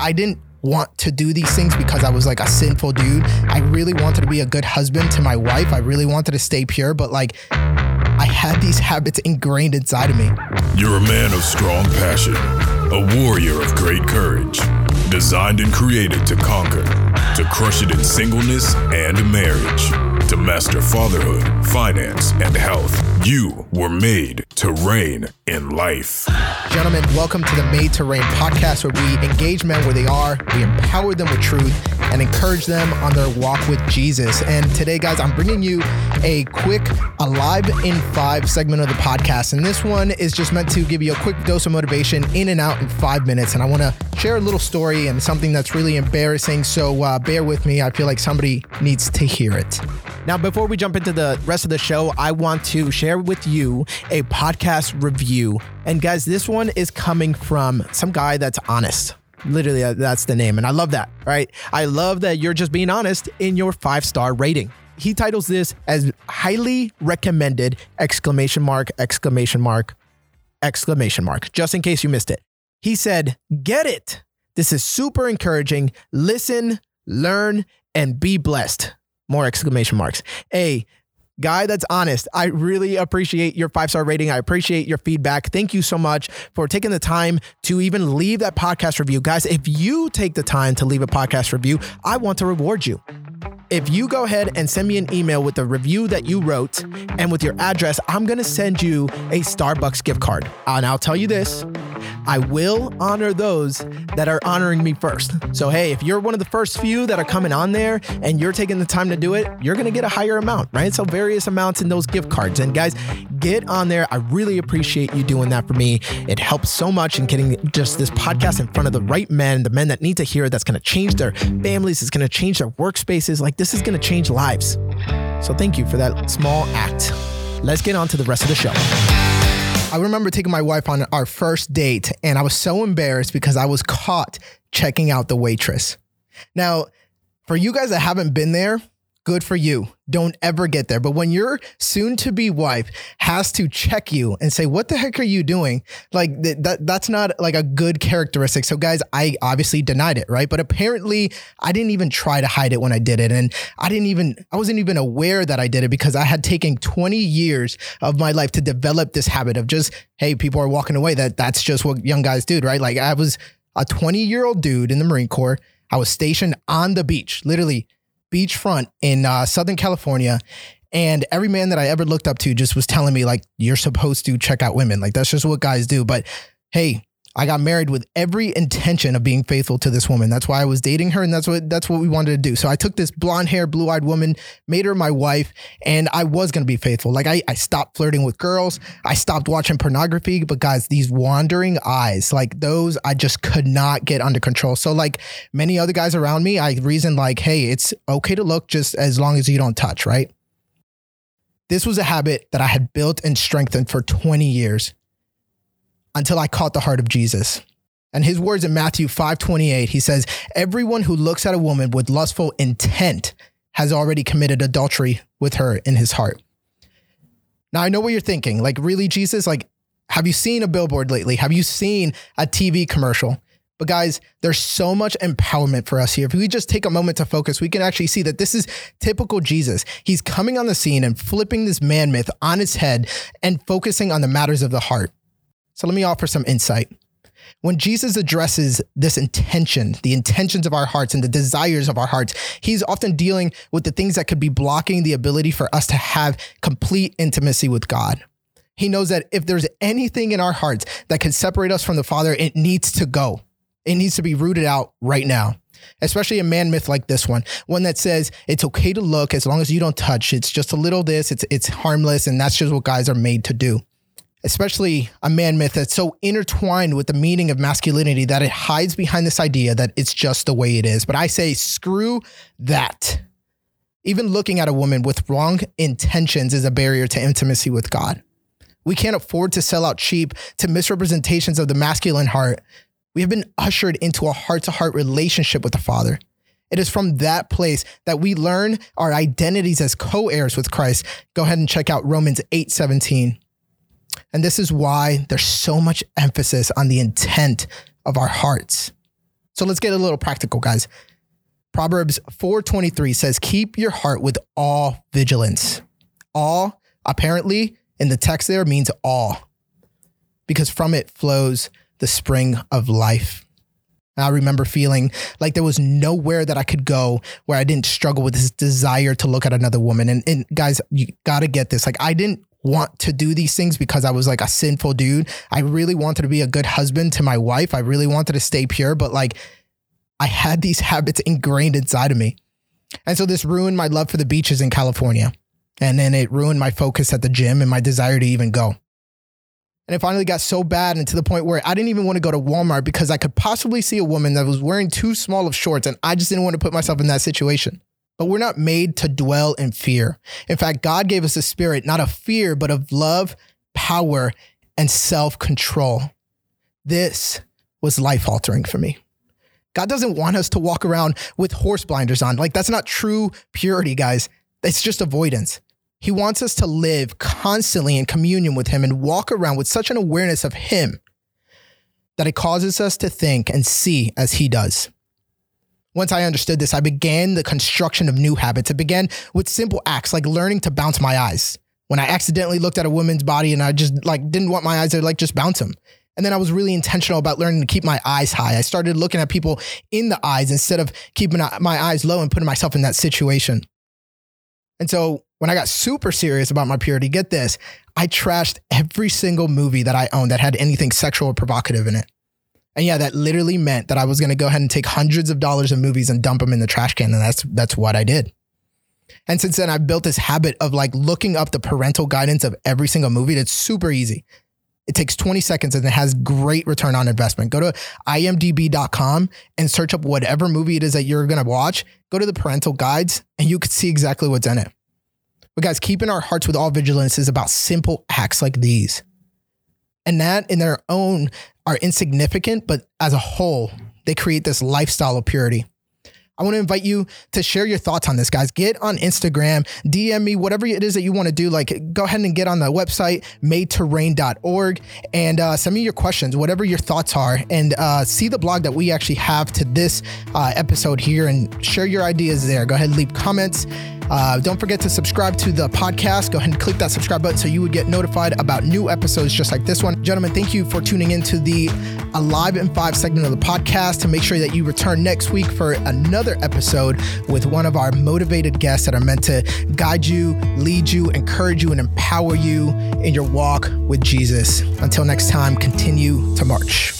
I didn't want to do these things because I was like a sinful dude. I really wanted to be a good husband to my wife. I really wanted to stay pure, but like I had these habits ingrained inside of me. You're a man of strong passion, a warrior of great courage, designed and created to conquer, to crush it in singleness and marriage, to master fatherhood, finance, and health. You were made to reign in life. Gentlemen, welcome to the Made to Reign podcast where we engage men where they are, we empower them with truth, and encourage them on their walk with Jesus. And today, guys, I'm bringing you a quick Alive in Five segment of the podcast. And this one is just meant to give you a quick dose of motivation in and out in five minutes. And I want to share a little story and something that's really embarrassing. So uh, bear with me. I feel like somebody needs to hear it. Now, before we jump into the rest of the show, I want to share with you a podcast review. And guys, this one is coming from some guy that's honest. Literally, uh, that's the name. And I love that, right? I love that you're just being honest in your five star rating. He titles this as highly recommended exclamation mark, exclamation mark, exclamation mark, just in case you missed it. He said, Get it. This is super encouraging. Listen, learn, and be blessed more exclamation marks. A guy that's honest. I really appreciate your five star rating. I appreciate your feedback. Thank you so much for taking the time to even leave that podcast review. Guys, if you take the time to leave a podcast review, I want to reward you. If you go ahead and send me an email with the review that you wrote and with your address, I'm going to send you a Starbucks gift card. And I'll tell you this I will honor those that are honoring me first. So, hey, if you're one of the first few that are coming on there and you're taking the time to do it, you're going to get a higher amount, right? So, various amounts in those gift cards. And guys, get on there. I really appreciate you doing that for me. It helps so much in getting just this podcast in front of the right men, the men that need to hear it, that's going to change their families, it's going to change their workspaces. Like, this is going to change lives. So thank you for that small act. Let's get on to the rest of the show. I remember taking my wife on our first date, and I was so embarrassed because I was caught checking out the waitress. Now, for you guys that haven't been there, good for you. Don't ever get there. But when your soon to be wife has to check you and say, What the heck are you doing? Like th- that, that's not like a good characteristic. So, guys, I obviously denied it, right? But apparently, I didn't even try to hide it when I did it. And I didn't even, I wasn't even aware that I did it because I had taken 20 years of my life to develop this habit of just, hey, people are walking away. That that's just what young guys do, right? Like I was a 20 year old dude in the Marine Corps. I was stationed on the beach, literally beachfront in uh, Southern California. And every man that I ever looked up to just was telling me, like, you're supposed to check out women. Like, that's just what guys do. But hey, I got married with every intention of being faithful to this woman. That's why I was dating her, and that's what that's what we wanted to do. So I took this blonde hair, blue eyed woman, made her my wife, and I was gonna be faithful. Like I, I stopped flirting with girls, I stopped watching pornography. But guys, these wandering eyes, like those, I just could not get under control. So like many other guys around me, I reasoned like, hey, it's okay to look just as long as you don't touch, right? This was a habit that I had built and strengthened for 20 years until I caught the heart of Jesus. And his words in Matthew 5:28, he says, "Everyone who looks at a woman with lustful intent has already committed adultery with her in his heart." Now I know what you're thinking. Like, really, Jesus? Like, have you seen a billboard lately? Have you seen a TV commercial? But guys, there's so much empowerment for us here. If we just take a moment to focus, we can actually see that this is typical Jesus. He's coming on the scene and flipping this man myth on its head and focusing on the matters of the heart. So let me offer some insight. When Jesus addresses this intention, the intentions of our hearts and the desires of our hearts, he's often dealing with the things that could be blocking the ability for us to have complete intimacy with God. He knows that if there's anything in our hearts that can separate us from the Father, it needs to go. It needs to be rooted out right now. Especially a man myth like this one, one that says it's okay to look as long as you don't touch. It's just a little this, it's it's harmless, and that's just what guys are made to do especially a man myth that's so intertwined with the meaning of masculinity that it hides behind this idea that it's just the way it is. But I say, screw that. Even looking at a woman with wrong intentions is a barrier to intimacy with God. We can't afford to sell out cheap to misrepresentations of the masculine heart. We have been ushered into a heart to heart relationship with the Father. It is from that place that we learn our identities as co heirs with Christ. Go ahead and check out Romans 8 17. And this is why there's so much emphasis on the intent of our hearts. So let's get a little practical, guys. Proverbs 4:23 says, "Keep your heart with all vigilance." All apparently in the text there means all. Because from it flows the spring of life. And I remember feeling like there was nowhere that I could go where I didn't struggle with this desire to look at another woman. And, and guys, you got to get this. Like, I didn't want to do these things because I was like a sinful dude. I really wanted to be a good husband to my wife. I really wanted to stay pure, but like I had these habits ingrained inside of me. And so this ruined my love for the beaches in California. And then it ruined my focus at the gym and my desire to even go. And it finally got so bad and to the point where I didn't even want to go to Walmart because I could possibly see a woman that was wearing too small of shorts and I just didn't want to put myself in that situation. But we're not made to dwell in fear. In fact, God gave us a spirit not of fear, but of love, power, and self control. This was life altering for me. God doesn't want us to walk around with horse blinders on. Like, that's not true purity, guys. It's just avoidance. He wants us to live constantly in communion with Him and walk around with such an awareness of Him that it causes us to think and see as He does. Once I understood this, I began the construction of new habits. It began with simple acts like learning to bounce my eyes. When I accidentally looked at a woman's body and I just like didn't want my eyes to like just bounce them. And then I was really intentional about learning to keep my eyes high. I started looking at people in the eyes instead of keeping my eyes low and putting myself in that situation. And so when I got super serious about my purity, get this, I trashed every single movie that I owned that had anything sexual or provocative in it. And yeah, that literally meant that I was going to go ahead and take hundreds of dollars of movies and dump them in the trash can. And that's, that's what I did. And since then, I've built this habit of like looking up the parental guidance of every single movie. That's super easy. It takes 20 seconds and it has great return on investment. Go to imdb.com and search up whatever movie it is that you're going to watch. Go to the parental guides and you can see exactly what's in it. But guys, keeping our hearts with all vigilance is about simple acts like these. And that in their own are insignificant, but as a whole, they create this lifestyle of purity. I want to invite you to share your thoughts on this, guys. Get on Instagram, DM me, whatever it is that you want to do. Like, go ahead and get on the website, madetoreign.org, and uh, send me your questions, whatever your thoughts are, and uh, see the blog that we actually have to this uh, episode here and share your ideas there. Go ahead and leave comments. Uh, don't forget to subscribe to the podcast. Go ahead and click that subscribe button so you would get notified about new episodes just like this one. Gentlemen, thank you for tuning into the Alive in Five segment of the podcast. To make sure that you return next week for another episode with one of our motivated guests that are meant to guide you, lead you, encourage you, and empower you in your walk with Jesus. Until next time, continue to march.